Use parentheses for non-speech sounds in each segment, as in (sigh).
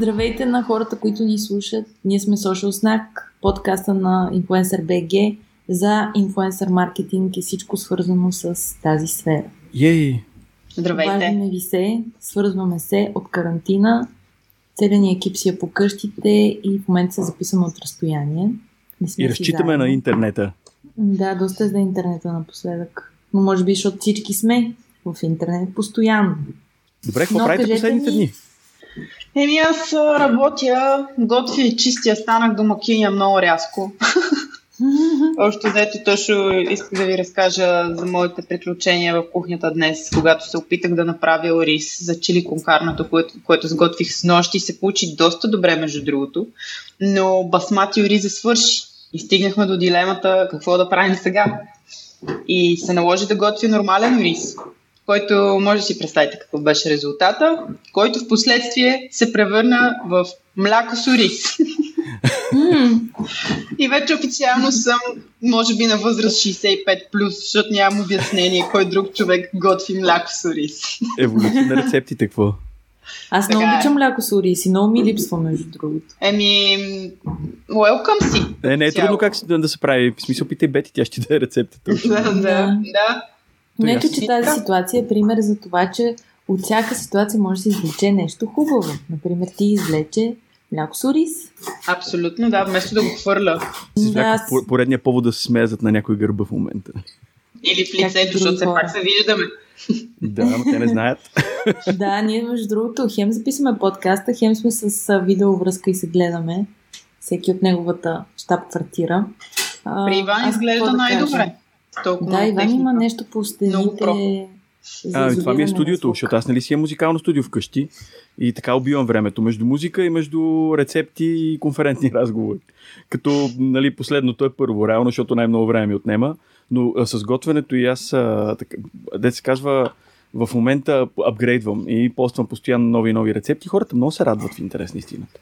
Здравейте на хората, които ни слушат. Ние сме Social Snack, подкаста на Influencer BG за инфлуенсър маркетинг и всичко свързано с тази сфера. Ей! Здравейте! Обаждаме ви се, свързваме се от карантина. Целият ни екип си е по къщите и в момента се записваме от разстояние. Не сме и разчитаме на интернета. Да, доста е за интернета напоследък. Но може би, защото всички сме в интернет постоянно. Добре, какво правите последните дни? Еми аз работя, готвя и чистия, станах домакиня много рязко. (laughs) Още взето точно исках да ви разкажа за моите приключения в кухнята днес, когато се опитах да направя рис за чили конкарното, което, което сготвих с нощи и се получи доста добре, между другото. Но басмати риза свърши и стигнахме до дилемата какво да правим сега. И се наложи да готвя нормален рис който може да си представите какво беше резултата, който в последствие се превърна в мляко с ориз. И вече официално съм, може би на възраст 65+, плюс, защото нямам обяснение кой друг човек готви мляко с ориз. Еволюция на рецептите, какво? Аз много е. обичам мляко с ориз и много ми липсва, между другото. Еми, welcome си. Е, не е трудно как да се прави. В смисъл, питай Бети, тя ще даде рецептата. (laughs) да, да, да. Но ето, че тази ситуация е пример за това, че от всяка ситуация може да се извлече нещо хубаво. Например, ти извлече мляко с ориз. Абсолютно, да, вместо да го хвърля. Да, аз... поредния повод да се смеят на някой гърба в момента. Или в лицето, защото все пак се виждаме. Да, но те не знаят. (laughs) да, ние между другото хем записваме подкаста, хем сме с видеовръзка и се гледаме. Всеки от неговата щаб квартира. При Иван изглежда най-добре. Толкова да, Иван има нещо по стените. А, това ми е студиото, защото аз нали си е музикално студио вкъщи и така убивам времето между музика и между рецепти и конферентни (laughs) разговори. Като нали, последното е първо, реално, защото най-много време ми отнема, но а, с готвенето и аз, а, така, де се казва, в момента апгрейдвам и поствам постоянно нови и нови рецепти. Хората много се радват в интерес на истината.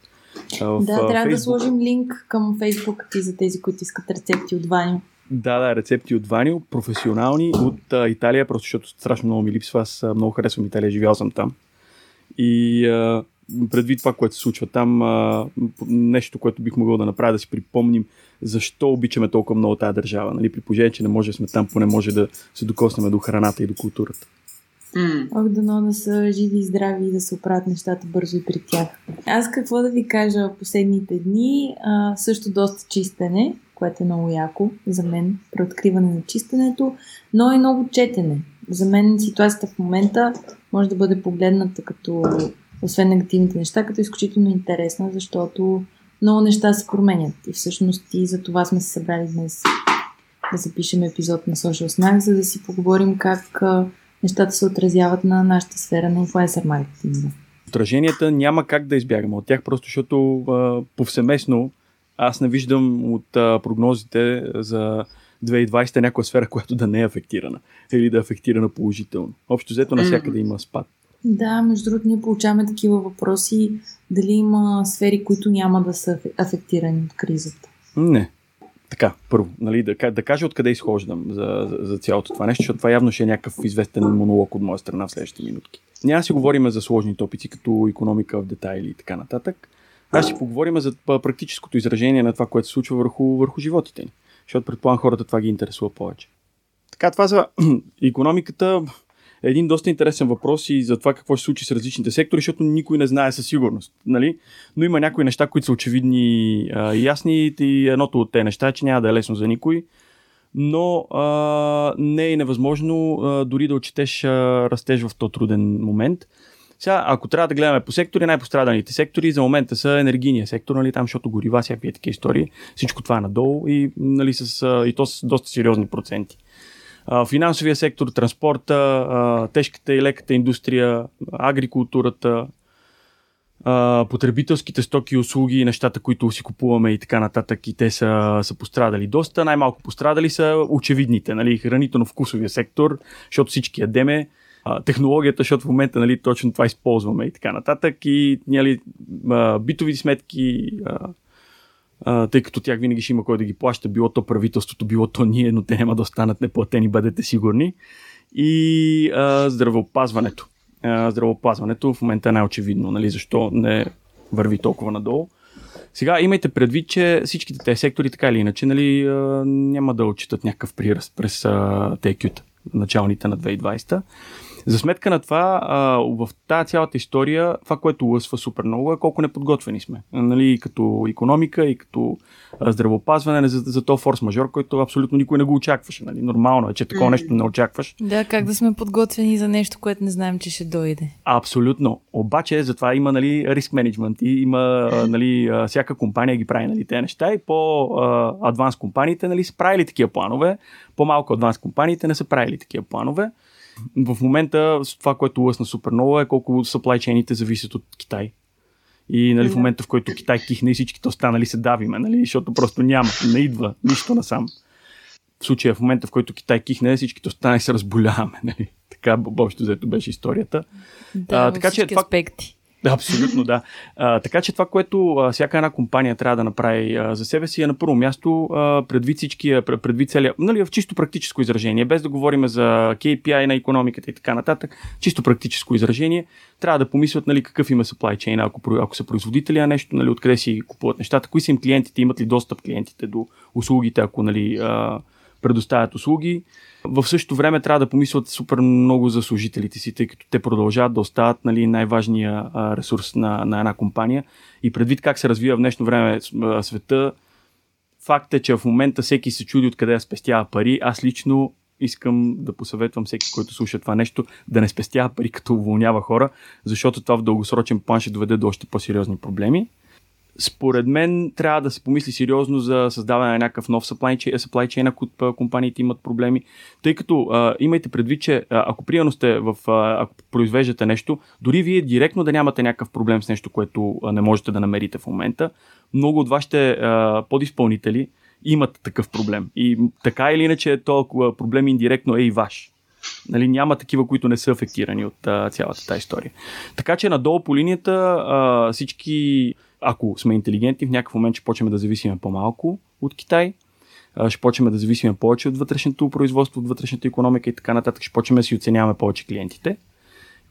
В, да, трябва Facebook... да сложим линк към Facebook ти за тези, които искат рецепти от Ваню. Да, да, рецепти от Ванио, професионални от а, Италия, просто защото страшно много ми липсва. Аз а, много харесвам Италия, живял съм там. И а, предвид това, което се случва там, а, нещо, което бих могъл да направя, да си припомним защо обичаме толкова много тази държава. Нали? При положение, че не може да сме там, поне може да се докоснем до храната и до културата. Mm. Ох, дано да са живи и здрави и да се оправят нещата бързо и при тях. Аз какво да ви кажа последните дни? А, също доста чистене което е много яко за мен, при откриване на чистенето, но и много четене. За мен ситуацията в момента може да бъде погледната като, освен негативните неща, като изключително интересна, защото много неща се променят. И всъщност и за това сме се събрали днес да запишем епизод на Social Snack, за да си поговорим как нещата се отразяват на нашата сфера на инфлуенсър маркетинга. Отраженията няма как да избягаме от тях, просто защото а, повсеместно аз не виждам от а, прогнозите за 2020 някоя сфера, която да не е афектирана или да е афектирана положително. Общо взето навсякъде има спад. Да, между другото ние получаваме такива въпроси дали има сфери, които няма да са афектирани от кризата. Не. Така, първо, нали, да, да кажа откъде изхождам за, за, за цялото това нещо, защото това явно ще е някакъв известен монолог от моя страна в следващите минутки. Няма си говорим за сложни топици, като економика в детайли и така нататък. Аз ще поговорим за практическото изражение на това, което се случва върху, върху животите ни. Защото предполагам хората това ги интересува повече. Така, това за економиката (clears throat) един доста интересен въпрос и за това какво ще се случи с различните сектори, защото никой не знае със сигурност. Нали? Но има някои неща, които са очевидни а, и ясни и едното от тези неща е, че няма да е лесно за никой. Но а, не е невъзможно а, дори да отчетеш растеж в този труден момент. Сега, ако трябва да гледаме по сектори, най-пострадалите сектори за момента са енергийния сектор, нали, там, защото горива, всякакви такива истории, всичко това е надолу и, нали, с, и то с доста сериозни проценти. Финансовия сектор, транспорта, тежката и леката индустрия, агрикултурата, потребителските стоки и услуги, нещата, които си купуваме и така нататък, и те са, са пострадали доста. Най-малко пострадали са очевидните, нали, хранително-вкусовия сектор, защото всички ядеме технологията, защото в момента нали, точно това използваме и така нататък. И нали, битови сметки, тъй като тях винаги ще има кой да ги плаща, било то правителството, било то ние, но те няма да останат неплатени, бъдете сигурни. И а, здравеопазването. А, здравеопазването в момента е най-очевидно, нали, защо не върви толкова надолу. Сега имайте предвид, че всичките тези сектори така или иначе нали, няма да отчитат някакъв приръст през ТКЮ-та, началните на 2020. За сметка на това, а, в тази цялата история, това, което лъсва супер много е колко неподготвени сме. Нали, като економика и като здравеопазване за, за то форс-мажор, който абсолютно никой не го очакваше. Нали. Нормално е, че такова нещо не очакваш. Да, как да сме подготвени за нещо, което не знаем, че ще дойде. Абсолютно. Обаче, затова има нали, риск менеджмент и има нали, всяка компания ги прави нали, тези неща и по-адванс компаниите нали, са правили такива планове, по-малко адванс компаниите не са правили такива планове в момента това, което лъсна супер много е колко supply chain зависят от Китай. И нали, в момента, в който Китай кихне и всичките останали се давиме, нали, защото просто няма, не идва нищо насам. В случая, в момента, в който Китай кихне, всичките останали се разболяваме. Нали. Така, общо взето беше историята. Да, а, така, че, това, аспекти. Да, абсолютно, да. А, така че това, което а, всяка една компания трябва да направи а, за себе си е на първо място а, предвид всички, предвид целия, нали, в чисто практическо изражение, без да говорим за KPI на економиката и така нататък, чисто практическо изражение, трябва да помислят нали, какъв има supply chain, ако, ако са производители на нещо, нали, откъде си купуват нещата, кои са им клиентите, имат ли достъп клиентите до услугите, ако нали, а, предоставят услуги. В същото време трябва да помислят супер много за служителите си, тъй като те продължават да остават нали, най-важния ресурс на, на една компания. И предвид как се развива в днешно време света, факт е, че в момента всеки се чуди откъде да спестява пари. Аз лично искам да посъветвам всеки, който слуша това нещо, да не спестява пари, като уволнява хора, защото това в дългосрочен план ще доведе до още по-сериозни проблеми според мен трябва да се помисли сериозно за създаване на някакъв нов supply chain, supply chain ако компаниите имат проблеми. Тъй като а, имайте предвид, че ако приемно сте в, а, ако произвеждате нещо, дори вие директно да нямате някакъв проблем с нещо, което а, не можете да намерите в момента, много от вашите а, подизпълнители имат такъв проблем. И така или иначе, толкова проблем индиректно е и ваш. Нали, няма такива, които не са афектирани от а, цялата тази история. Така че надолу по линията а, всички ако сме интелигентни, в някакъв момент ще почнем да зависиме по-малко от Китай, ще почнем да зависиме повече от вътрешното производство, от вътрешната економика и така нататък, ще почнем да си оценяваме повече клиентите.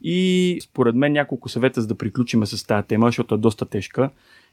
И според мен няколко съвета, за да приключим с тази тема, защото е доста тежка.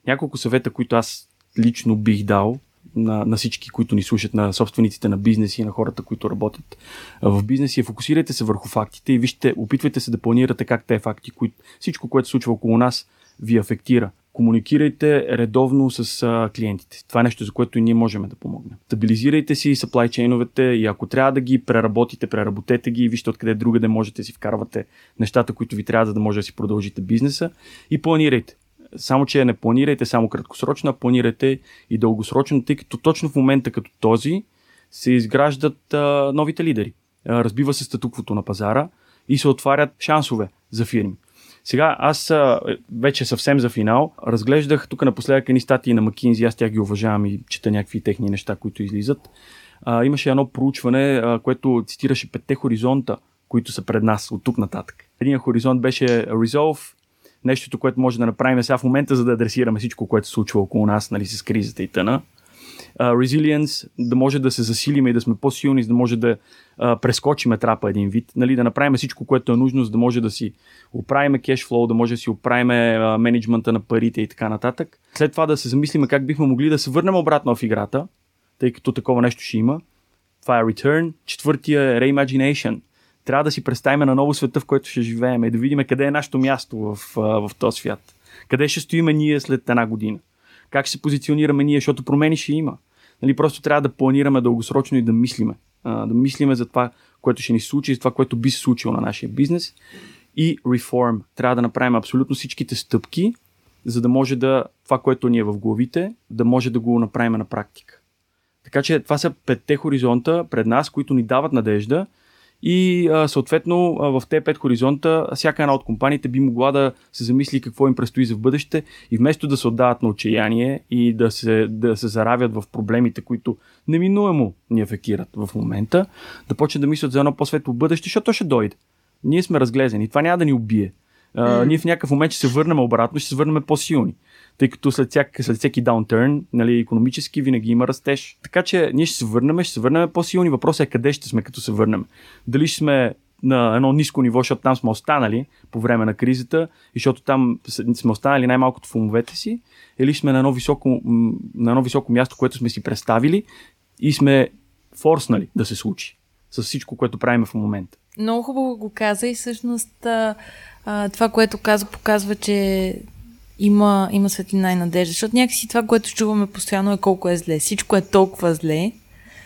Няколко съвета, които аз лично бих дал на, на всички, които ни слушат, на собствениците на бизнеси и на хората, които работят в бизнеси. Фокусирайте се върху фактите и вижте, опитвайте се да планирате как те факти, които, всичко, което се случва около нас, ви афектира комуникирайте редовно с а, клиентите. Това е нещо, за което и ние можем да помогнем. Стабилизирайте си supply чейновете и ако трябва да ги преработите, преработете ги вижте откъде друга да можете да си вкарвате нещата, които ви трябва, за да може да си продължите бизнеса и планирайте. Само, че не планирайте само краткосрочно, а планирайте и дългосрочно, тъй като точно в момента като този се изграждат а, новите лидери. А, разбива се статуквото на пазара и се отварят шансове за фирми. Сега аз вече съвсем за финал разглеждах тук напоследък едни статии на Макинзи, аз тях ги уважавам и чета някакви техни неща, които излизат. А, имаше едно проучване, а, което цитираше петте хоризонта, които са пред нас от тук нататък. Един хоризонт беше Resolve, нещото, което може да направим сега в момента, за да адресираме всичко, което се случва около нас, нали, с кризата и тъна resilience, да може да се засилиме и да сме по-силни, за да може да uh, прескочиме трапа един вид, нали, да направим всичко, което е нужно, за да може да си оправиме кешфлоу, да може да си оправиме менеджмента на парите и така нататък. След това да се замислиме как бихме могли да се върнем обратно в играта, тъй като такова нещо ще има. Това е Return. Четвъртия е Reimagination. Трябва да си представим на ново света, в който ще живеем и да видим къде е нашето място в, в този свят. Къде ще стоиме ние след една година как ще се позиционираме ние, защото промени ще има. Нали, просто трябва да планираме дългосрочно и да мислиме. Да мислиме за това, което ще ни случи, за това, което би се случило на нашия бизнес. И реформ. Трябва да направим абсолютно всичките стъпки, за да може да това, което ни е в главите, да може да го направим на практика. Така че това са петте хоризонта пред нас, които ни дават надежда и а, съответно а, в тези пет хоризонта всяка една от компаниите би могла да се замисли какво им предстои за в бъдеще и вместо да се отдават на отчаяние и да се, да се заравят в проблемите, които неминуемо ни афектират в момента, да почнат да мислят за едно по-светло бъдеще, защото то ще дойде. Ние сме разглезени. Това няма да ни убие. Mm. Ние в някакъв момент ще се върнем обратно, ще се върнем по-силни тъй като след, всяк, след всеки даунтърн, нали, економически винаги има растеж. Така че ние ще се върнем, ще се върнем по-силни. Въпросът е къде ще сме, като се върнем. Дали ще сме на едно ниско ниво, защото там сме останали по време на кризата и защото там сме останали най-малкото в умовете си, или сме на едно високо, на едно високо място, което сме си представили и сме форснали да се случи с всичко, което правим в момента. Много хубаво го каза и всъщност това, което каза, показва, че има, има светлина и надежда. Защото някакси това, което чуваме постоянно е колко е зле. Всичко е толкова зле.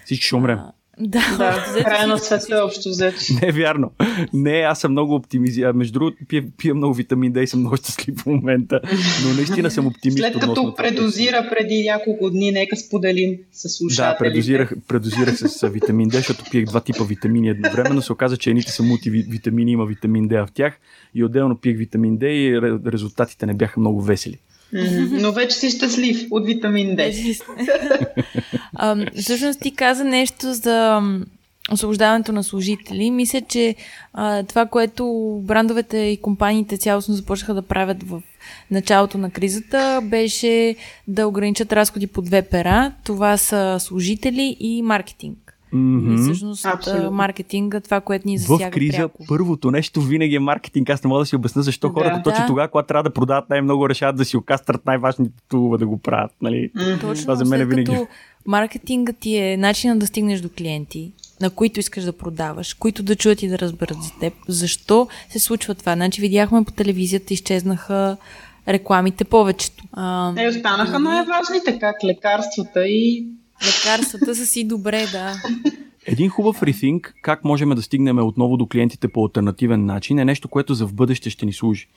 Всички ще умрем. Да, да края на света е общо взето. Не вярно. Не, аз съм много оптимизиран. Между другото, пия, пия много витамин D и съм много щастлив в момента. Но наистина съм оптимист. След като предозира преди няколко дни, нека споделим с слушателите. Да, предозирах, предозирах с витамин D, защото пиех два типа витамини едновременно. Се оказа, че едните са мултивитамини, има витамин D в тях. И отделно пиех витамин D и резултатите не бяха много весели. Но вече си щастлив от витамин D. (laughs) всъщност ти каза нещо за освобождаването на служители. Мисля, че а, това, което брандовете и компаниите цялостно започнаха да правят в началото на кризата, беше да ограничат разходи по две пера. Това са служители и маркетинг. Mm-hmm. И всъщност Абсолютно. маркетинга, това, което ни засяга В криза пряко. първото нещо винаги е маркетинг. Аз не мога да си обясня защо да. хората точно да. тогава, когато трябва да продават най-много, решават да си окастрат най-важните тулове да го правят. Нали? Mm-hmm. Точно, това за мен е винаги. Като маркетингът ти е начинът да стигнеш до клиенти, на които искаш да продаваш, които да чуят и да разберат за теб. Защо се случва това? Значи видяхме по телевизията, изчезнаха рекламите повечето. А, е, останаха най-важните, как лекарствата и Лекарствата са си добре, да. Един хубав рethink, как можем да стигнем отново до клиентите по альтернативен начин, е нещо, което за в бъдеще ще ни служи.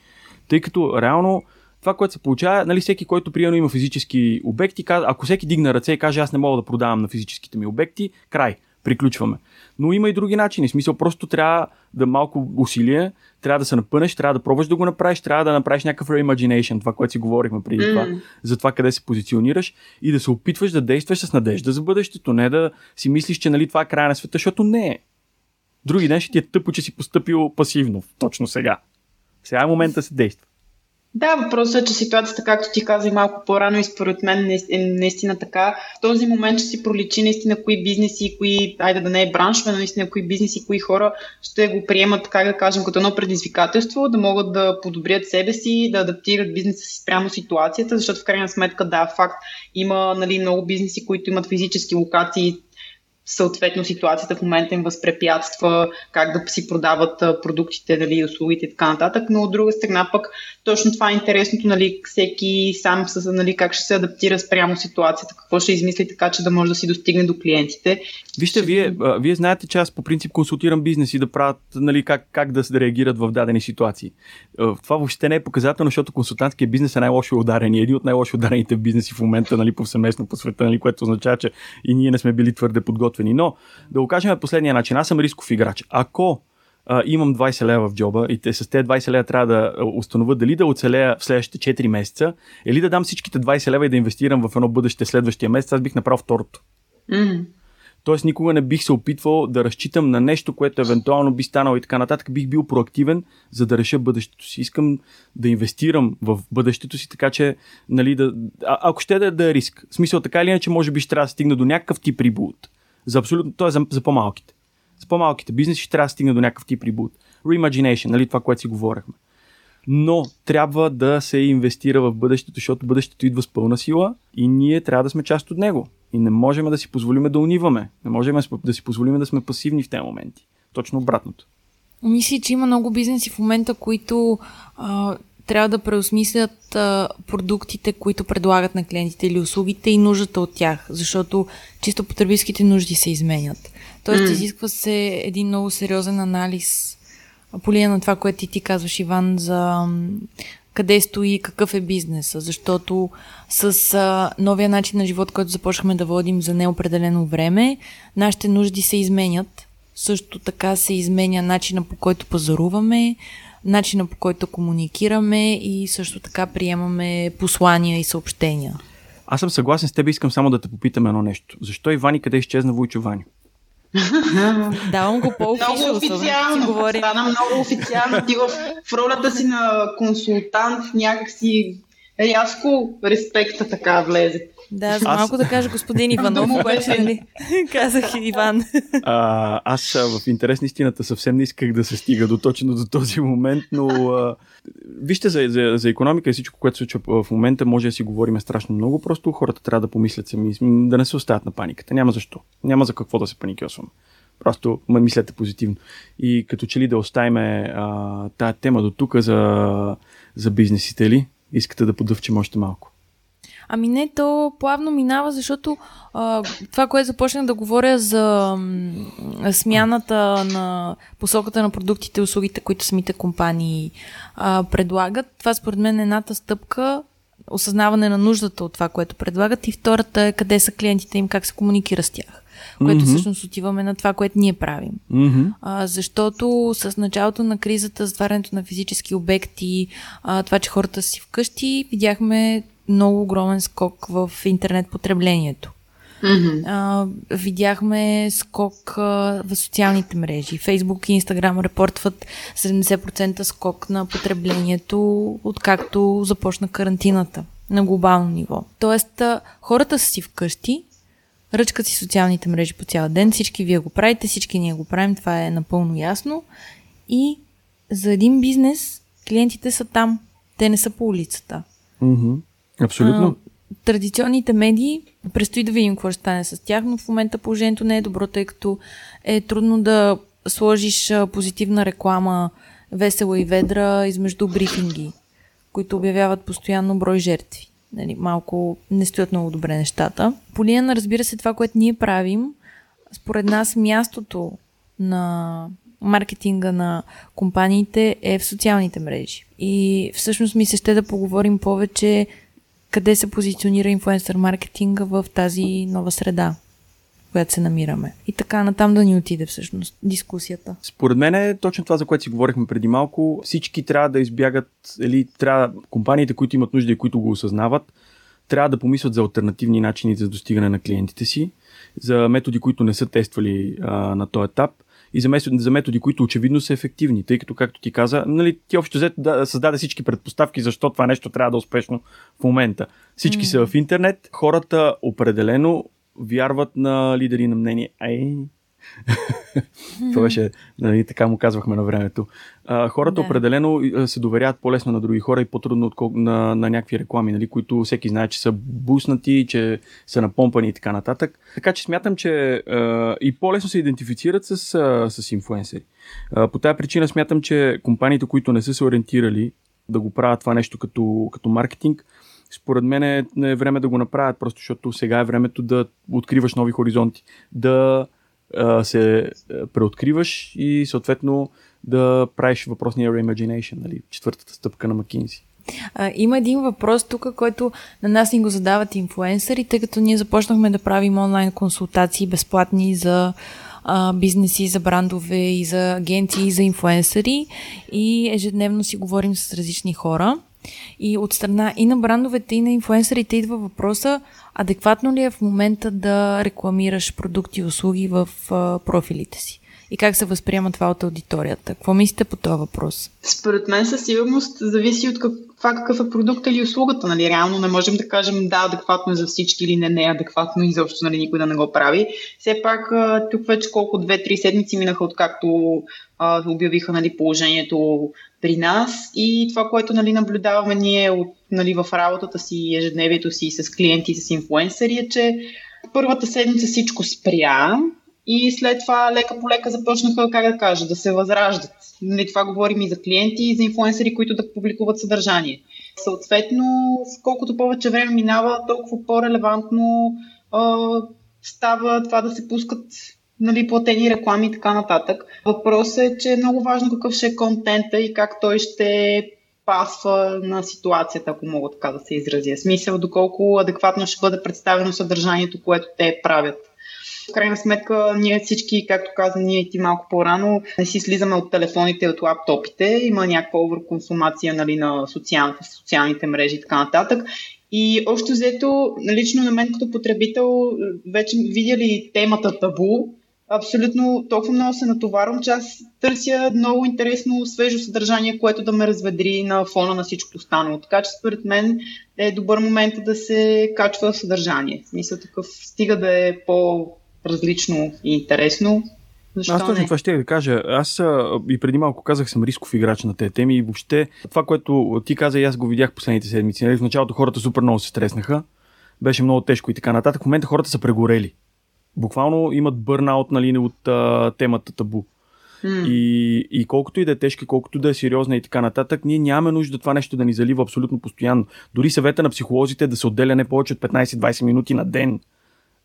Тъй като реално това, което се получава, нали, всеки, който приемно има физически обекти, ако всеки дигна ръце и каже аз не мога да продавам на физическите ми обекти, край приключваме. Но има и други начини. В смисъл, просто трябва да малко усилие, трябва да се напънеш, трябва да пробваш да го направиш, трябва да направиш някакъв reimagination, това, което си говорихме преди mm. това, за това къде се позиционираш и да се опитваш да действаш с надежда за бъдещето, не да си мислиш, че нали, това е края на света, защото не е. Други ден ще ти е тъпо, че си поступил пасивно, точно сега. Сега е момента да се действа. Да, въпросът е, че ситуацията, както ти каза и малко по-рано и според мен е наистина така. В този момент ще си проличи наистина кои бизнеси, кои, айде да не е браншове, но наистина кои бизнеси, кои хора ще го приемат, така да кажем, като едно предизвикателство, да могат да подобрят себе си, да адаптират бизнеса си спрямо ситуацията, защото в крайна сметка, да, факт, има нали, много бизнеси, които имат физически локации съответно ситуацията в момента им възпрепятства как да си продават продуктите, дали, услугите и така нататък, но от друга страна пък точно това е интересното, нали, всеки сам с, нали, как ще се адаптира спрямо ситуацията, какво ще измисли така, че да може да си достигне до клиентите. Вижте, ще... вие, вие знаете, че аз по принцип консултирам бизнеси да правят, нали, как, как да се реагират в дадени ситуации. Това въобще не е показателно, защото консултантския бизнес е най-лошо ударен. Един от най-лошо ударените бизнеси в момента, нали, повсеместно по света, нали, което означава, че и ние не сме били твърде подготвени. Но да го кажем последния начин. Аз съм рисков играч. Ако а, имам 20 лева в джоба и те, с тези 20 лева трябва да установя дали да оцелея в следващите 4 месеца или да дам всичките 20 лева и да инвестирам в едно бъдеще следващия месец, аз бих направил второто. Mm-hmm. Тоест никога не бих се опитвал да разчитам на нещо, което евентуално би станало и така нататък. Бих бил проактивен, за да реша бъдещето си. Искам да инвестирам в бъдещето си, така че, нали, да, а, ако ще да, да е риск. В смисъл така или иначе, може би ще трябва да стигна до някакъв тип ребут. За абсолютно, т.е. За, за по-малките. За по-малките бизнеси ще трябва да стигне до някакъв тип ребут. Reimagination, нали, това, което си говорихме. Но трябва да се инвестира в бъдещето, защото бъдещето идва с пълна сила и ние трябва да сме част от него. И не можем да си позволим да униваме. Не можем да си позволим да сме пасивни в тези моменти. Точно обратното. Мисля, че има много бизнеси в момента, които а, трябва да преосмислят а, продуктите, които предлагат на клиентите или услугите и нуждата от тях, защото чисто потребителските нужди се изменят. Тоест, mm. изисква се един много сериозен анализ по линия на това, което ти, ти казваш, Иван, за къде стои какъв е бизнеса, защото с а, новия начин на живот, който започнахме да водим за неопределено време, нашите нужди се изменят. Също така се изменя начина по който пазаруваме, начина по който комуникираме и също така приемаме послания и съобщения. Аз съм съгласен с теб, искам само да те попитам едно нещо. Защо Ивани къде изчезна Войчо Вани? (laughs) Давам го по Много официално. Стана много официално. Ти в, в ролята си на консултант някакси рязко респекта така влезе. Да, за малко да кажа господин (laughs) Иванов, обаче нали, (laughs) казах Иван. А, аз в интерес на истината съвсем не исках да се стига до точно до този момент, но а, вижте за, за, за економика и всичко, което се случва в момента, може да си говорим страшно много, просто хората трябва да помислят сами, да не се оставят на паниката. Няма защо. Няма за какво да се паникьосваме. Просто ме мислете позитивно. И като че ли да оставим а, тая тема до тук за, за бизнесите ли, искате да подъвчем още малко. Ами не, то плавно минава, защото а, това, което започнах да говоря за м, смяната на посоката на продуктите и услугите, които самите компании а, предлагат, това според мен е едната стъпка, осъзнаване на нуждата от това, което предлагат и втората е къде са клиентите им, как се комуникира с тях което mm-hmm. всъщност отиваме на това, което ние правим. Mm-hmm. А, защото с началото на кризата, затварянето на физически обекти, а, това, че хората си вкъщи, видяхме много огромен скок в интернет потреблението. Mm-hmm. А, видяхме скок а, в социалните мрежи. Фейсбук и Инстаграм репортват 70% скок на потреблението, откакто започна карантината на глобално ниво. Тоест, а, хората са си вкъщи, ръчкат си социалните мрежи по цял ден, всички вие го правите, всички ние го правим, това е напълно ясно. И за един бизнес клиентите са там, те не са по улицата. Mm-hmm. Абсолютно. А, традиционните медии, предстои да видим какво ще стане с тях, но в момента положението не е добро, тъй като е трудно да сложиш позитивна реклама весела и ведра измежду брифинги, които обявяват постоянно брой жертви. Нали, малко не стоят много добре нещата. По линия на, разбира се, това, което ние правим, според нас мястото на маркетинга на компаниите е в социалните мрежи. И всъщност ми се ще да поговорим повече къде се позиционира инфлуенсър маркетинга в тази нова среда, в която се намираме. И така натам да ни отиде всъщност дискусията. Според мен е точно това, за което си говорихме преди малко. Всички трябва да избягат, или трябва компаниите, които имат нужда и които го осъзнават, трябва да помислят за альтернативни начини за достигане на клиентите си, за методи, които не са тествали а, на този етап и за методи, за методи, които очевидно са ефективни, тъй като, както ти каза, нали, ти общо взето да, създаде всички предпоставки, защо това нещо трябва да е успешно в момента. Всички mm. са в интернет, хората определено вярват на лидери на мнение. Ай, (laughs) Това беше, нали, така му казвахме на времето. А, хората да. определено се доверяват по-лесно на други хора и по-трудно откол... на, на някакви реклами, нали, които всеки знае, че са буснати, че са напомпани и така нататък. Така че смятам, че а, и по-лесно се идентифицират с, а, с инфуенсери. А, по тази причина смятам, че компаниите, които не са се ориентирали да го правят това нещо като, като маркетинг, според мен е, е време да го направят, просто защото сега е времето да откриваш нови хоризонти, да а, се преоткриваш и съответно да правиш въпросния reimagination, нали, четвъртата стъпка на Макинзи. А, има един въпрос тук, който на нас ни го задават инфуенсъри, тъй като ние започнахме да правим онлайн консултации безплатни за а, бизнеси, за брандове и за агенции, и за инфуенсъри и ежедневно си говорим с различни хора. И от страна и на брандовете, и на инфуенсърите идва въпроса, адекватно ли е в момента да рекламираш продукти и услуги в профилите си? И как се възприема това от аудиторията? Какво мислите по този въпрос? Според мен със сигурност зависи от това какъв е продукт или услугата. Нали? Реално не можем да кажем да, адекватно е за всички или не, не е адекватно и заобщо нали, никой да не го прави. Все пак тук вече колко две-три седмици минаха откакто а, обявиха нали, положението при нас и това, което нали, наблюдаваме ние от, нали, в работата си, ежедневието си с клиенти, с инфуенсъри е, че първата седмица всичко спря и след това лека по лека започнаха, как да кажа, да се възраждат. Нали, това говорим и за клиенти, и за инфуенсъри, които да публикуват съдържание. Съответно, колкото повече време минава, толкова по-релевантно а, става това да се пускат нали, платени реклами и така нататък. Въпросът е, че е много важно какъв ще е контента и как той ще пасва на ситуацията, ако мога така да се изразя. Смисъл, доколко адекватно ще бъде представено съдържанието, което те правят. В крайна сметка, ние всички, както каза ние и ти малко по-рано, не си слизаме от телефоните и от лаптопите. Има някаква оверконсумация нали, на социалните, социалните мрежи и така нататък. И общо взето, лично на мен като потребител, вече видя ли темата табу, абсолютно толкова много се натоварвам, че аз търся много интересно, свежо съдържание, което да ме разведри на фона на всичко останало. Така че според мен е добър момент да се качва съдържание. В смисъл такъв, стига да е по-различно и интересно, защо аз точно това ще ви кажа. Аз а, и преди малко казах, съм рисков играч на тези теми и въобще това, което ти каза и аз го видях последните седмици. Нали? В началото хората супер много се стреснаха, беше много тежко и така нататък. В момента хората са прегорели. Буквално имат бърнаут нали, от а, темата табу. И, и колкото и да е тежка, колкото да е сериозна и така нататък, ние нямаме нужда това нещо да ни залива абсолютно постоянно. Дори съвета на психолозите е да се отделя не повече от 15-20 минути на ден,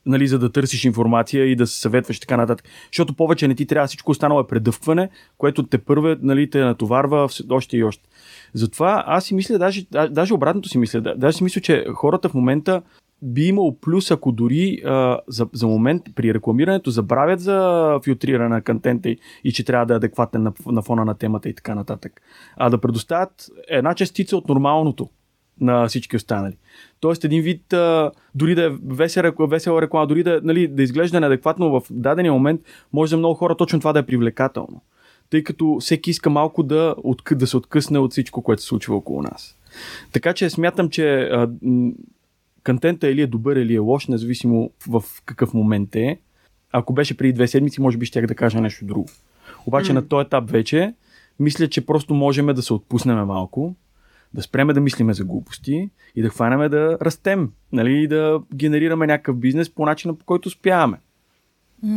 нали, за да търсиш информация и да се съветваш така нататък. Защото повече не ти трябва всичко останало е предъвкване, което те първе нали, те натоварва още и още. Затова аз си мисля, даже, да- даже обратното си мисля, да- даже си мисля, че хората в момента би имало плюс, ако дори а, за, за момент при рекламирането забравят за филтриране на контента и, и че трябва да е адекватен на, на фона на темата и така нататък. А да предоставят една частица от нормалното на всички останали. Тоест един вид, а, дори да е весела, весела реклама, дори да, нали, да изглежда неадекватно в дадения момент, може за много хора точно това да е привлекателно. Тъй като всеки иска малко да, да се откъсне от всичко, което се случва около нас. Така че смятам, че а, контента или е добър, или е лош, независимо в какъв момент е. Ако беше преди две седмици, може би щях да кажа нещо друго. Обаче М. на този етап вече, мисля, че просто можем да се отпуснем малко, да спреме да мислиме за глупости и да хванеме да растем, нали, и да генерираме някакъв бизнес по начина, по който успяваме.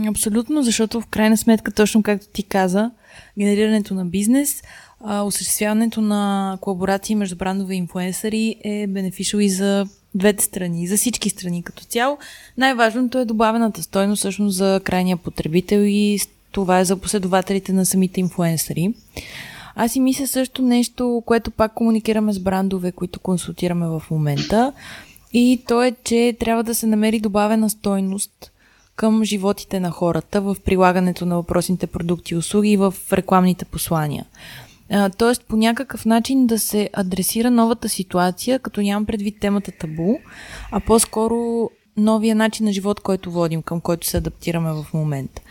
Абсолютно, защото в крайна сметка, точно както ти каза, генерирането на бизнес, осъществяването на колаборации между брандове и инфуенсъри е бенефишъл и за двете страни, за всички страни като цяло. Най-важното е добавената стойност всъщност за крайния потребител и това е за последователите на самите инфуенсъри. Аз си мисля също нещо, което пак комуникираме с брандове, които консултираме в момента. И то е, че трябва да се намери добавена стойност към животите на хората в прилагането на въпросните продукти и услуги и в рекламните послания. Тоест по някакъв начин да се адресира новата ситуация, като нямам предвид темата табу, а по-скоро новия начин на живот, който водим, към който се адаптираме в момента.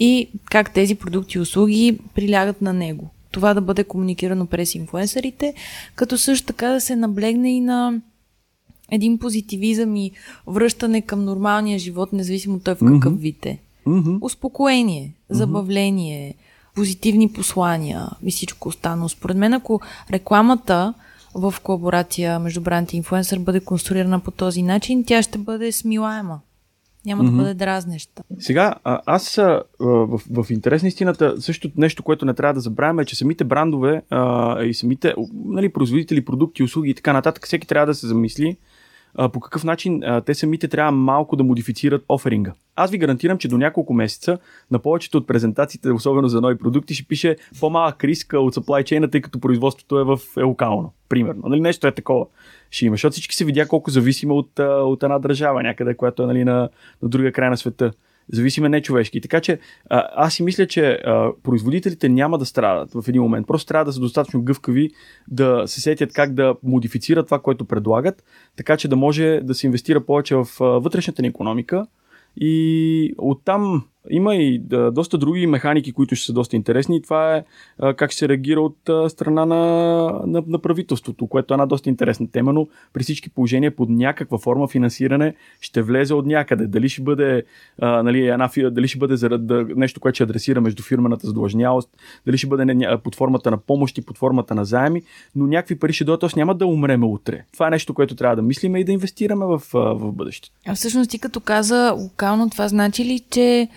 И как тези продукти и услуги прилягат на него. Това да бъде комуникирано през инфуенсърите, като също така да се наблегне и на един позитивизъм и връщане към нормалния живот, независимо той в какъв Мгм. вид е. Мгм. Успокоение, забавление, позитивни послания и всичко останало. Според мен, ако рекламата в колаборация между бранд и инфуенсър бъде конструирана по този начин, тя ще бъде смилаема. Няма Мгм. да бъде дразнеща. Сега, аз а, в, в интерес на истината, също нещо, което не трябва да забравяме, е, че самите брандове а, и самите нали, производители, продукти, услуги и така нататък, всеки трябва да се замисли а, по какъв начин а, те самите трябва малко да модифицират оферинга. Аз ви гарантирам, че до няколко месеца на повечето от презентациите, особено за нови продукти, ще пише по-малък риск от supply chain, тъй като производството е, в, е локално. Примерно. Нали, нещо е такова. Ще има, защото всички се видя колко зависиме от, от една държава някъде, която е нали, на, на другия край на света. Зависиме не човешки. Така че а, аз си мисля, че а, производителите няма да страдат в един момент. Просто трябва да са достатъчно гъвкави да се сетят как да модифицират това, което предлагат, така че да може да се инвестира повече в а, вътрешната ни економика. И оттам има и да, доста други механики, които ще са доста интересни. И това е а, как се реагира от а, страна на, на, на правителството, което е една доста интересна тема, но при всички положения под някаква форма финансиране ще влезе от някъде. Дали ще бъде, а, нали, една, дали ще бъде зарад, да, нещо, което ще адресира между фирмената задлъжнялост, дали ще бъде не, под формата на помощи, под формата на заеми, но някакви пари ще дойдат, т.е. няма да умреме утре. Това е нещо, което трябва да мислиме и да инвестираме в, в бъдещето. А всъщност ти като каза локално, това значи ли, че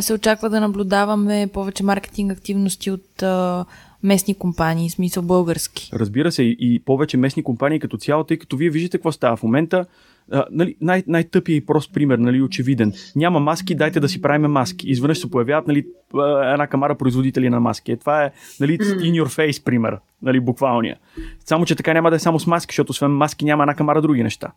се очаква да наблюдаваме повече маркетинг активности от местни компании, в смисъл български? Разбира се, и, повече местни компании като цяло, тъй като вие виждате какво става в момента. А, нали, най- най-тъпия и прост пример, нали, очевиден. Няма маски, дайте да си правиме маски. Изведнъж се появяват нали, една камара производители на маски. Е, това е нали, in your face пример, нали, буквалния. Само, че така няма да е само с маски, защото освен маски няма една камара други неща,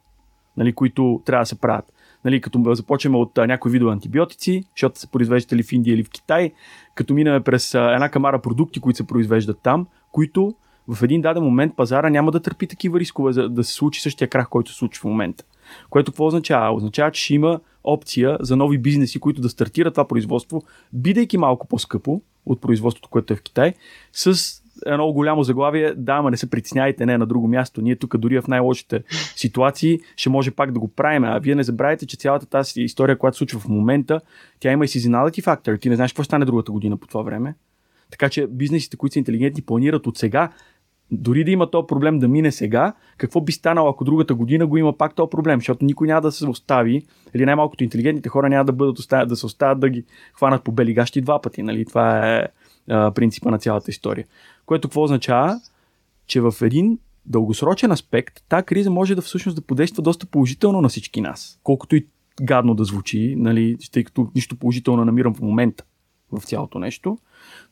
нали, които трябва да се правят. Нали, като започнем от а, някои видове антибиотици, защото са произвеждали в Индия или в Китай, като минаме през а, една камара продукти, които се произвеждат там, които в един даден момент пазара няма да търпи такива рискове за да се случи същия крах, който се случи в момента. Което какво означава? Означава, че ще има опция за нови бизнеси, които да стартират това производство, бидейки малко по-скъпо от производството, което е в Китай, с едно голямо заглавие, да, ама не се притесняйте, не на друго място. Ние тук дори в най-лошите ситуации ще може пак да го правим. А вие не забравяйте, че цялата тази история, която се случва в момента, тя има и seasonality фактор. Ти не знаеш какво стане другата година по това време. Така че бизнесите, които са интелигентни, планират от сега дори да има този проблем да мине сега, какво би станало, ако другата година го има пак този проблем, защото никой няма да се остави, или най-малкото интелигентните хора няма да бъдат оставят, да се оставят да ги хванат по бели гащи два пъти. Нали? Това е а, принципа на цялата история. Което какво означава? Че в един дългосрочен аспект, тази криза може да всъщност да подейства доста положително на всички нас. Колкото и гадно да звучи, нали, тъй като нищо положително намирам в момента в цялото нещо.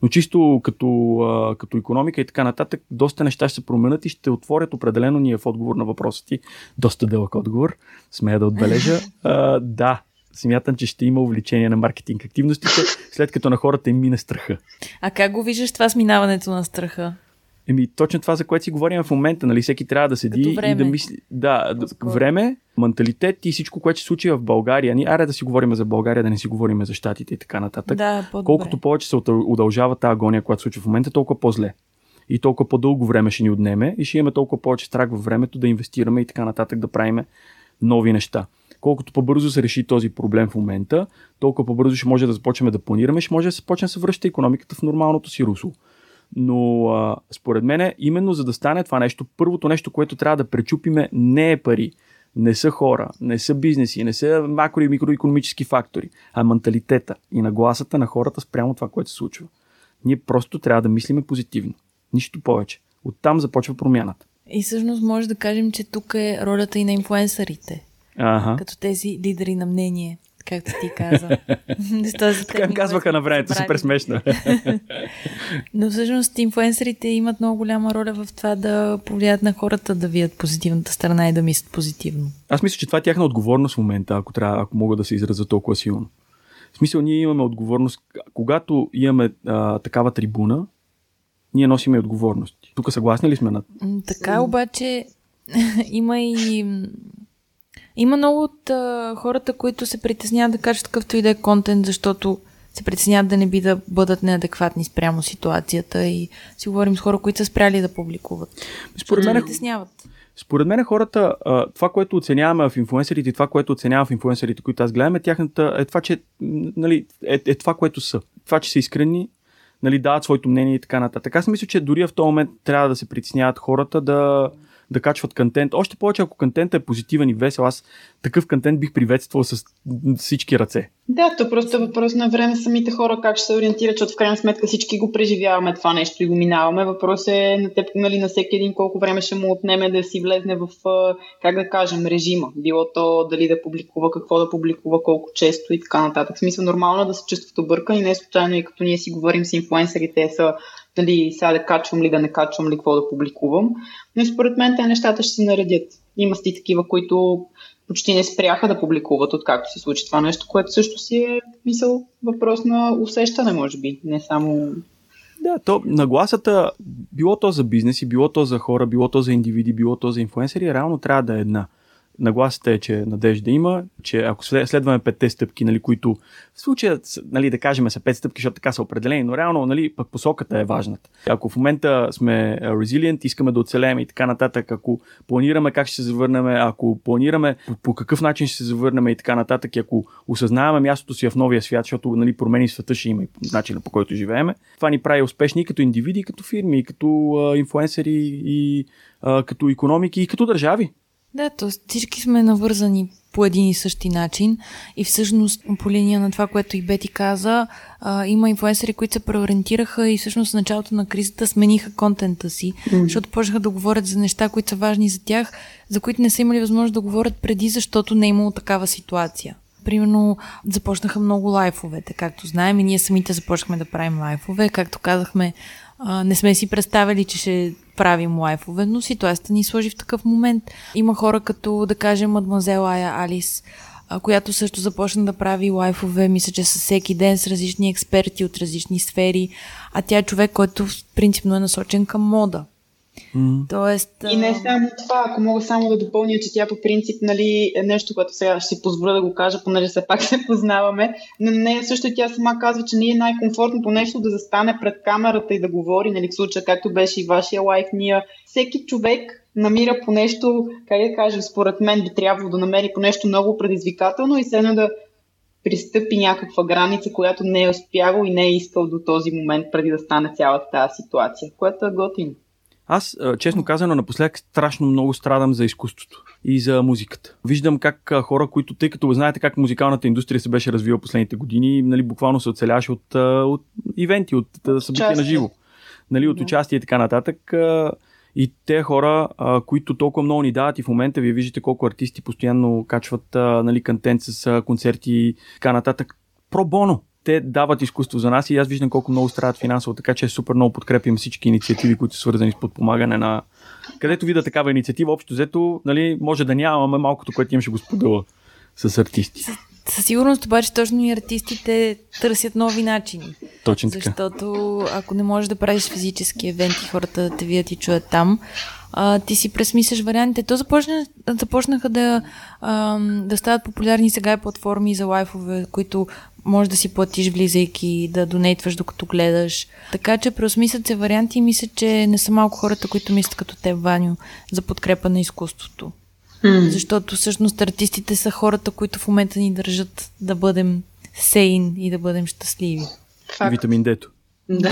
Но чисто като, а, като економика и така нататък, доста неща ще се променят и ще отворят определено ние в отговор на въпроса ти. Доста дълъг отговор, смея да отбележа. (laughs) А, да, смятам, че ще има увеличение на маркетинг активностите, след като на хората им мине страха. А как го виждаш това сминаването на страха? Еми, точно това, за което си говорим в момента, нали? Всеки трябва да седи и да мисли. Да, време, менталитет и всичко, което се случи в България. Ни, аре да си говорим за България, да не си говорим за щатите и така нататък. Да, Колкото повече се удължава тази агония, която се случва в момента, толкова по-зле. И толкова по-дълго време ще ни отнеме и ще имаме толкова повече страх във времето да инвестираме и така нататък, да правим нови неща. Колкото по-бързо се реши този проблем в момента, толкова по-бързо ще може да започнем да планираме, ще може да се почне да се връща економиката в нормалното си русло. Но а, според мен, именно за да стане това нещо, първото нещо, което трябва да пречупиме, не е пари, не са хора, не са бизнеси, не са макро- и микроекономически фактори, а менталитета и нагласата на хората спрямо това, което се случва. Ние просто трябва да мислиме позитивно. Нищо повече. Оттам започва промяната. И всъщност може да кажем, че тук е ролята и на инфлуенсърите. Ага. Като тези лидери на мнение, както ти каза. (laughs) така казваха на времето, супер смешно. (laughs) Но всъщност инфлуенсърите имат много голяма роля в това да повлият на хората да вият позитивната страна и да мислят позитивно. Аз мисля, че това е тяхна отговорност в момента, ако, трябва, ако мога да се изразя толкова силно. В смисъл, ние имаме отговорност, когато имаме а, такава трибуна, ние носиме отговорности. Тук съгласни ли сме на? Така обаче (laughs) има и има много от а, хората, които се притесняват да качат какъвто и да е контент, защото се притесняват да не би да бъдат неадекватни спрямо ситуацията и си говорим с хора, които са спряли да публикуват. Според мен, притесняват. Според мен хората, това, което оценяваме в инфуенсерите и това, което оценявам в инфуенсерите, които аз гледам, е, тяхната, е това, че нали, е, е това, което са. Това, че са искрени, нали, дават своето мнение и така нататък. Аз мисля, че дори в този момент трябва да се притесняват хората да, да качват контент. Още повече, ако контентът е позитивен и весел, аз такъв контент бих приветствал с всички ръце. Да, то просто е въпрос на време самите хора как ще се ориентират, защото в крайна сметка всички го преживяваме това нещо и го минаваме. Въпрос е на теб, нали, на всеки един колко време ще му отнеме да си влезне в, как да кажем, режима. Било то дали да публикува, какво да публикува, колко често и така нататък. В смисъл нормално е да се чувстват объркани, не случайно и като ние си говорим с инфуенсерите, са дали сега да качвам ли, да не качвам ли, какво да публикувам. Но според мен те нещата ще се наредят. Има си такива, които почти не спряха да публикуват, откакто се случи това нещо, което също си е мисъл въпрос на усещане, може би, не само да, то нагласата, било то за бизнеси, било то за хора, било то за индивиди, било то за инфуенсери, реално трябва да е една нагласата е, че надежда има, че ако следваме петте стъпки, нали, които в случая, нали, да кажем, са пет стъпки, защото така са определени, но реално нали, пък посоката е важната. Ако в момента сме резилиент, искаме да оцелеем и така нататък, ако планираме как ще се завърнем, ако планираме по, по какъв начин ще се завърнем и така нататък, и ако осъзнаваме мястото си в новия свят, защото нали, промени света ще има и начина по който живееме, това ни прави успешни и като индивиди, и като фирми, и като а, инфуенсери, и а, като економики, и като държави. Да, то всички сме навързани по един и същи начин и всъщност по линия на това, което и Бети каза, а, има инфуенсери, които се преориентираха и всъщност в началото на кризата смениха контента си, mm. защото почнаха да говорят за неща, които са важни за тях, за които не са имали възможност да говорят преди, защото не е имало такава ситуация. Примерно започнаха много лайфовете, както знаем и ние самите започнахме да правим лайфове. Както казахме, не сме си представили, че ще правим лайфове, но ситуацията ни сложи в такъв момент. Има хора като, да кажем, мадмазел Ая Алис, която също започна да прави лайфове, мисля, че с всеки ден с различни експерти от различни сфери, а тя е човек, който принципно е насочен към мода. Mm. Тоест, и не само това, ако мога само да допълня, че тя по принцип нали, е нещо, което сега ще си позволя да го кажа, понеже все пак се познаваме, но не също тя сама казва, че не е най-комфортното нещо да застане пред камерата и да говори, нали, в случая както беше и вашия лайф, ние всеки човек намира по нещо, как да кажем, според мен би трябвало да намери по нещо много предизвикателно и следно да пристъпи някаква граница, която не е успявал и не е искал до този момент, преди да стане цялата тази ситуация, което е готино. Аз, честно казано, напоследък страшно много страдам за изкуството и за музиката. Виждам как хора, които, тъй като знаете как музикалната индустрия се беше развила последните години, нали, буквално се оцеляваше от, от ивенти, от събития на живо, нали, от участие и така нататък. И те хора, а, които толкова много ни дават и в момента вие виждате колко артисти постоянно качват а, нали, контент с а, концерти и така нататък. Пробоно. Те дават изкуство за нас и аз виждам колко много страдат финансово, така че супер много подкрепим всички инициативи, които са свързани с подпомагане на... Където видя такава инициатива, общо взето, нали, може да нямаме малкото, което им ще го споделя с артисти. Със сигурност обаче точно и артистите търсят нови начини. Точно така. Защото ако не можеш да правиш физически евенти, хората да те видят и чуят там, а, ти си пресмисляш вариантите. То започна, започнаха да, а, да стават популярни сега и платформи за лайфове, които може да си платиш влизайки, да донейтваш докато гледаш. Така че преосмислят се варианти и мисля, че не са малко хората, които мислят като те, Ваню, за подкрепа на изкуството. Mm. Защото всъщност артистите са хората, които в момента ни държат да бъдем сейн и да бъдем щастливи. Факт. Витамин Дето. Да.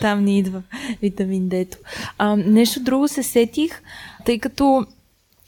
Там ни идва витамин Дето. А, нещо друго се сетих, тъй като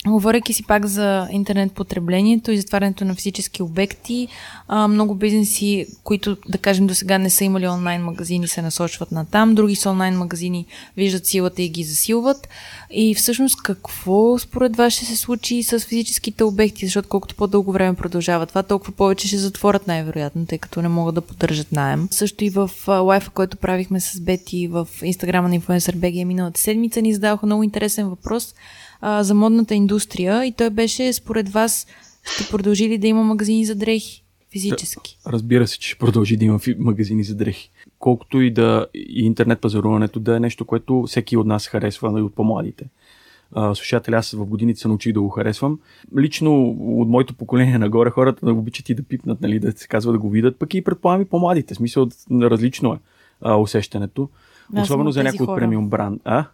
Говорейки си пак за интернет потреблението и затварянето на физически обекти, а, много бизнеси, които да кажем до сега не са имали онлайн магазини, се насочват на там, други са онлайн магазини, виждат силата и ги засилват. И всъщност какво според вас ще се случи с физическите обекти, защото колкото по-дълго време продължава това, толкова повече ще затворят най-вероятно, тъй като не могат да поддържат найем. Също и в лайфа, който правихме с Бети в инстаграма на Influencer BG миналата седмица, ни задаваха много интересен въпрос – а, за модната индустрия и той беше, според вас, ще продължи ли да има магазини за дрехи физически? Разбира се, че ще продължи да има магазини за дрехи. Колкото и да и интернет пазаруването да е нещо, което всеки от нас харесва, и от по-младите. слушатели, аз в годините се научих да го харесвам. Лично от моето поколение нагоре хората да обичат и да пипнат, нали, да се казва да го видят, пък и предполагам и по-младите. Смисъл, различно е а, усещането. Аз Особено за някой от премиум бранд. А?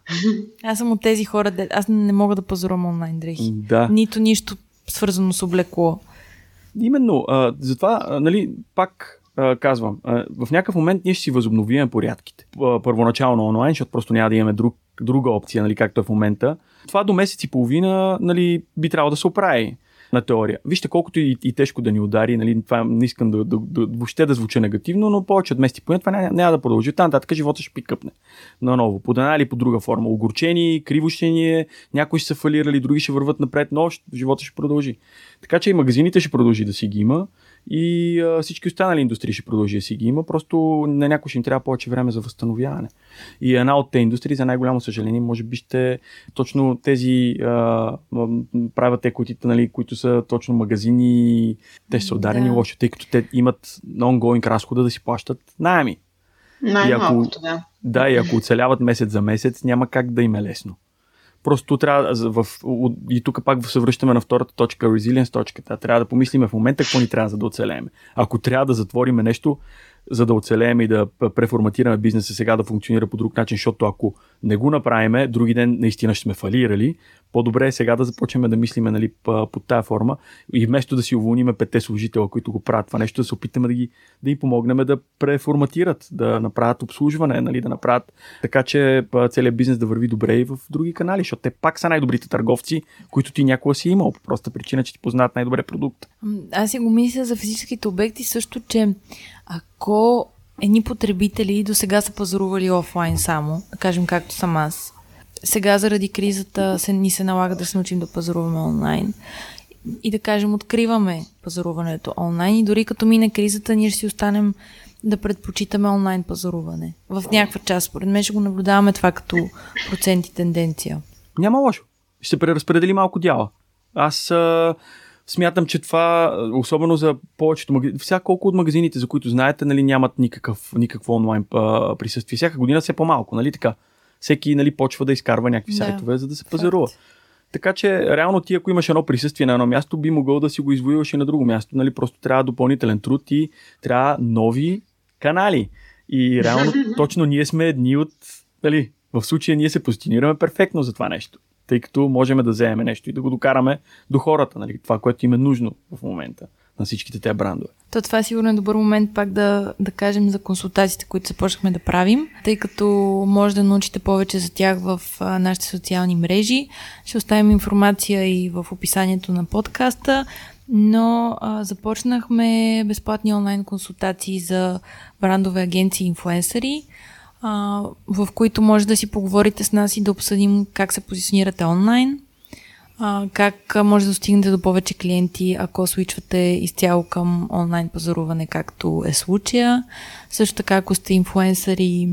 Аз съм от тези хора, де... аз не мога да пазарувам онлайн дрехи. Да. Нито нищо свързано с облекло. Именно. А, затова, а, нали, пак а, казвам, а, в някакъв момент ние ще си възобновиме порядките. Първоначално онлайн, защото просто няма да имаме друг, друга опция, нали, както е в момента. Това до месец и половина нали, би трябвало да се оправи на теория. Вижте колкото и, и тежко да ни удари, нали, това не искам да, да, да, въобще да звучи негативно, но повече от месец и половина това няма, няма да продължи. Там нататък живота ще пикъпне наново, по една или по друга форма. Огорчени, криво е, някои ще са фалирали, други ще върват напред, но живота ще продължи. Така че и магазините ще продължи да си ги има и а, всички останали индустрии ще продължи да си ги има, просто на някой ще им трябва повече време за възстановяване. И една от тези индустрии, за най-голямо съжаление, може би ще точно тези а, правят те кутите, нали, които са точно магазини, те ще са ударени да. лошо, тъй като те имат ongoing разхода да си плащат найеми. Най-малкото, да. Да, и ако оцеляват месец за месец, няма как да им е лесно. Просто трябва в, и тук пак се връщаме на втората точка, resilience точката. Трябва да помислиме в момента какво ни трябва за да оцелеем. Ако трябва да затвориме нещо, за да оцелеем и да преформатираме бизнеса сега да функционира по друг начин, защото ако не го направиме, други ден наистина ще сме фалирали, по-добре е сега да започнем да мислиме нали, под тази форма и вместо да си уволниме петте служителя, които го правят това нещо, да се опитаме да ги, да ги помогнем да преформатират, да направят обслужване, нали, да направят така, че целият бизнес да върви добре и в други канали, защото те пак са най-добрите търговци, които ти някога си имал. По проста причина, че ти познават най-добре продукт. Аз си го мисля за физическите обекти също, че ако едни потребители до сега са пазарували офлайн само, да кажем както съм аз, сега заради кризата се, ни се налага да се научим да пазаруваме онлайн и да кажем откриваме пазаруването онлайн и дори като мине кризата ние ще си останем да предпочитаме онлайн пазаруване. В някаква част, според мен ще го наблюдаваме това като процент и тенденция. Няма лошо. Ще преразпредели малко дяла. Аз а, смятам, че това, особено за повечето магазини, всяко колко от магазините, за които знаете, нали, нямат никакъв, никакво онлайн а, присъствие. Всяка година все по-малко, нали така? Всеки нали, почва да изкарва някакви да. сайтове, за да се пазарува. Така че, реално ти, ако имаш едно присъствие на едно място, би могъл да си го извоюваш и на друго място. Нали? Просто трябва допълнителен труд и трябва нови канали. И реално, (laughs) точно ние сме едни от. Нали, в случая ние се позиционираме перфектно за това нещо. Тъй като можем да вземем нещо и да го докараме до хората. Нали? Това, което им е нужно в момента на всичките тези брандове. То това е сигурно е добър момент пак да, да кажем за консултациите, които започнахме да правим, тъй като може да научите повече за тях в нашите социални мрежи. Ще оставим информация и в описанието на подкаста, но а, започнахме безплатни онлайн консултации за брандове агенции и инфуенсъри, а, в които може да си поговорите с нас и да обсъдим как се позиционирате онлайн, а, как може да достигнете до повече клиенти, ако свичвате изцяло към онлайн пазаруване, както е случая. Също така, ако сте инфуенсъри,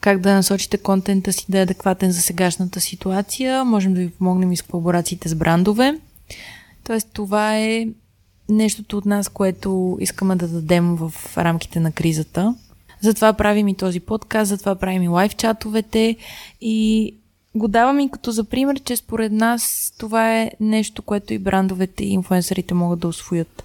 как да насочите контента си да е адекватен за сегашната ситуация. Можем да ви помогнем и с колаборациите с брандове. Тоест, това е нещото от нас, което искаме да дадем в рамките на кризата. Затова правим и този подкаст, затова правим и лайв чатовете и го давам и като за пример, че според нас това е нещо, което и брандовете и инфуенсърите могат да освоят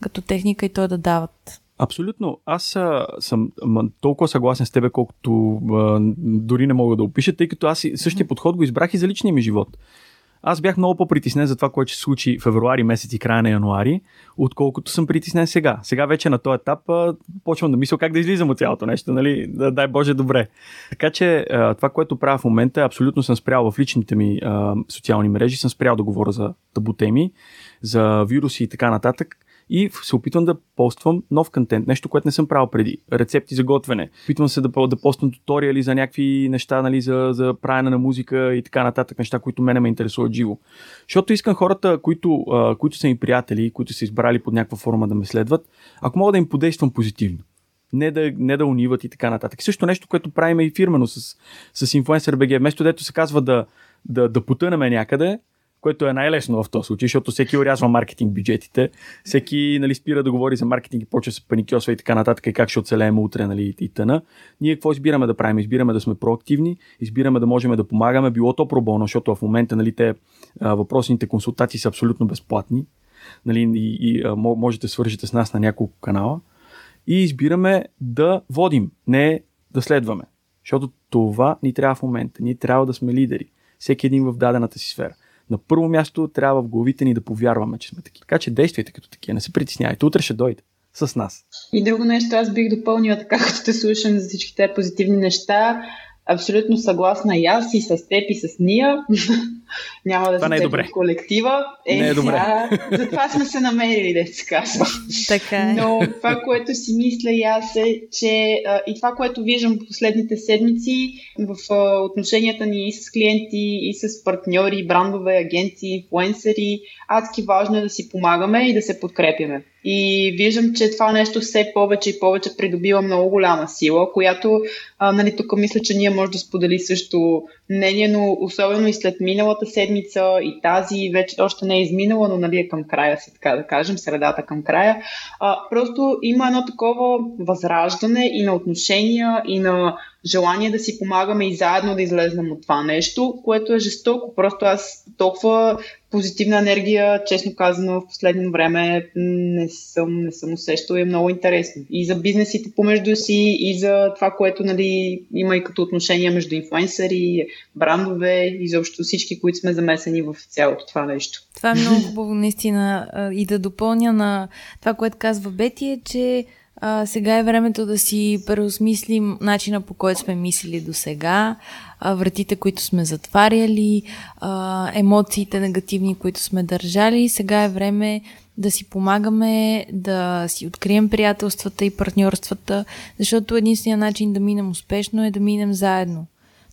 като техника и то да дават. Абсолютно. Аз а, съм ма, толкова съгласен с тебе, колкото а, дори не мога да опиша, тъй като аз същия подход го избрах и за личния ми живот. Аз бях много по-притеснен за това, което ще се случи февруари месец и края на януари, отколкото съм притеснен сега. Сега вече на този етап а, почвам да мисля как да излизам от цялото нещо, нали? Да, дай Боже, добре. Така че а, това, което правя в момента, абсолютно съм спрял в личните ми а, социални мрежи, съм спрял да говоря за табу теми, за вируси и така нататък и се опитвам да поствам нов контент, нещо, което не съм правил преди. Рецепти за готвене. Опитвам се да, да поствам туториали за някакви неща, нали, за, за правене на музика и така нататък, неща, които мене ме интересуват живо. Защото искам хората, които, а, които са ми приятели, които са избрали под някаква форма да ме следват, ако мога да им подействам позитивно не да, не да униват и така нататък. Също нещо, което правим и фирмено с, с Influencer BG. Вместо дето се казва да, да, да потънеме някъде, което е най-лесно в този случай, защото всеки урязва маркетинг бюджетите, всеки нали, спира да говори за маркетинг и почва се паникьосва и така нататък и как ще оцелеем утре нали, и тъна. Ние какво избираме да правим? Избираме да сме проактивни, избираме да можем да помагаме, било то пробоно, защото в момента нали, те въпросните консултации са абсолютно безплатни нали, и, и можете да свържете с нас на няколко канала и избираме да водим, не да следваме. Защото това ни трябва в момента. Ние трябва да сме лидери. Всеки един в дадената си сфера на първо място трябва в главите ни да повярваме, че сме такива. Така че действайте като такива, не се притеснявайте. Утре ще дойде с нас. И друго нещо, аз бих допълнила така, като те слушам за всички тези позитивни неща абсолютно съгласна и аз и с теб и с Ния. (laughs) Няма да се е добре. колектива. Е, не е добре. А, затова сме се намерили, да се казва. (laughs) Така е. Но това, което си мисля и аз е, че а, и това, което виждам в последните седмици в а, отношенията ни и с клиенти, и с партньори, брандове, агенции, инфуенсери, адски важно е да си помагаме и да се подкрепяме. И виждам, че това нещо все повече и повече придобива много голяма сила, която, а, нали, тук мисля, че ние може да сподели също мнение, но особено и след миналата седмица и тази вече още не е изминала, но нали е към края си, така да кажем, средата към края. А, просто има едно такова възраждане и на отношения, и на желание да си помагаме и заедно да излезнем от това нещо, което е жестоко. Просто аз толкова позитивна енергия, честно казано, в последно време не съм, не съм усещал и е много интересно. И за бизнесите помежду си, и за това, което нали, има и като отношение между инфлуенсъри, брандове, и заобщо всички, които сме замесени в цялото това нещо. Това е много хубаво, наистина. И да допълня на това, което казва Бети, е, че а, сега е времето да си преосмислим начина по който сме мислили до сега, вратите, които сме затваряли, а, емоциите негативни, които сме държали. Сега е време да си помагаме, да си открием приятелствата и партньорствата, защото единствения начин да минем успешно е да минем заедно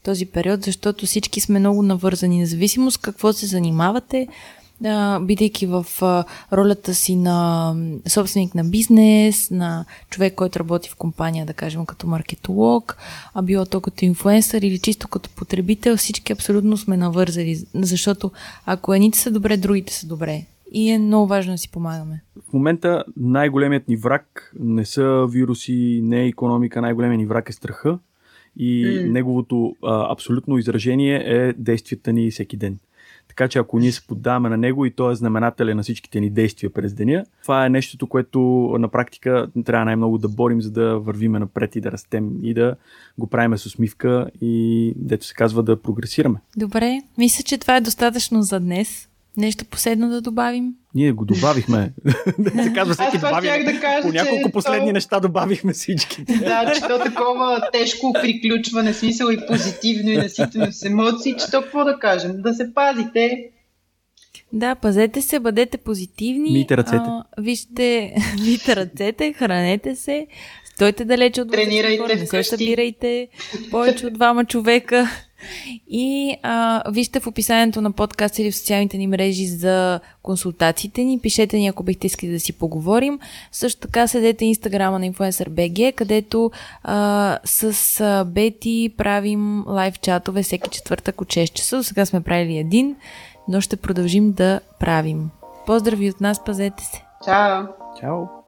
този период, защото всички сме много навързани, независимо с какво се занимавате, бидейки в ролята си на собственик на бизнес, на човек, който работи в компания, да кажем, като маркетолог, а било то като инфуенсър или чисто като потребител, всички абсолютно сме навързали, защото ако едните са добре, другите са добре. И е много важно да си помагаме. В момента най-големият ни враг не са вируси, не е економика, най-големият ни враг е страха и mm. неговото а, абсолютно изражение е действията ни всеки ден. Така че ако ние се поддаваме на него и той е знаменателя на всичките ни действия през деня, това е нещото, което на практика трябва най-много да борим, за да вървиме напред и да растем и да го правиме с усмивка и дето се казва да прогресираме. Добре, мисля, че това е достатъчно за днес. Нещо последно да добавим? Ние го добавихме. (laughs) се казва, всеки добави. Да кажа, по няколко последни то... неща добавихме всички. Да, че то такова тежко приключване, смисъл и позитивно и наситено с емоции, че то какво да кажем? Да се пазите. Да, пазете се, бъдете позитивни. Мийте ръцете. А, вижте, (laughs) мийте ръцете, хранете се, стойте далече от Тренирайте не се събирайте повече от двама човека. И а, вижте в описанието на подкаст или в социалните ни мрежи за консултациите ни. Пишете ни, ако бихте искали да си поговорим. Също така следете инстаграма на InfluencerBG, където а, с а, Бети правим лайв чатове всеки четвъртък от 6 часа. До сега сме правили един, но ще продължим да правим. Поздрави от нас, пазете се! Чао! Чао!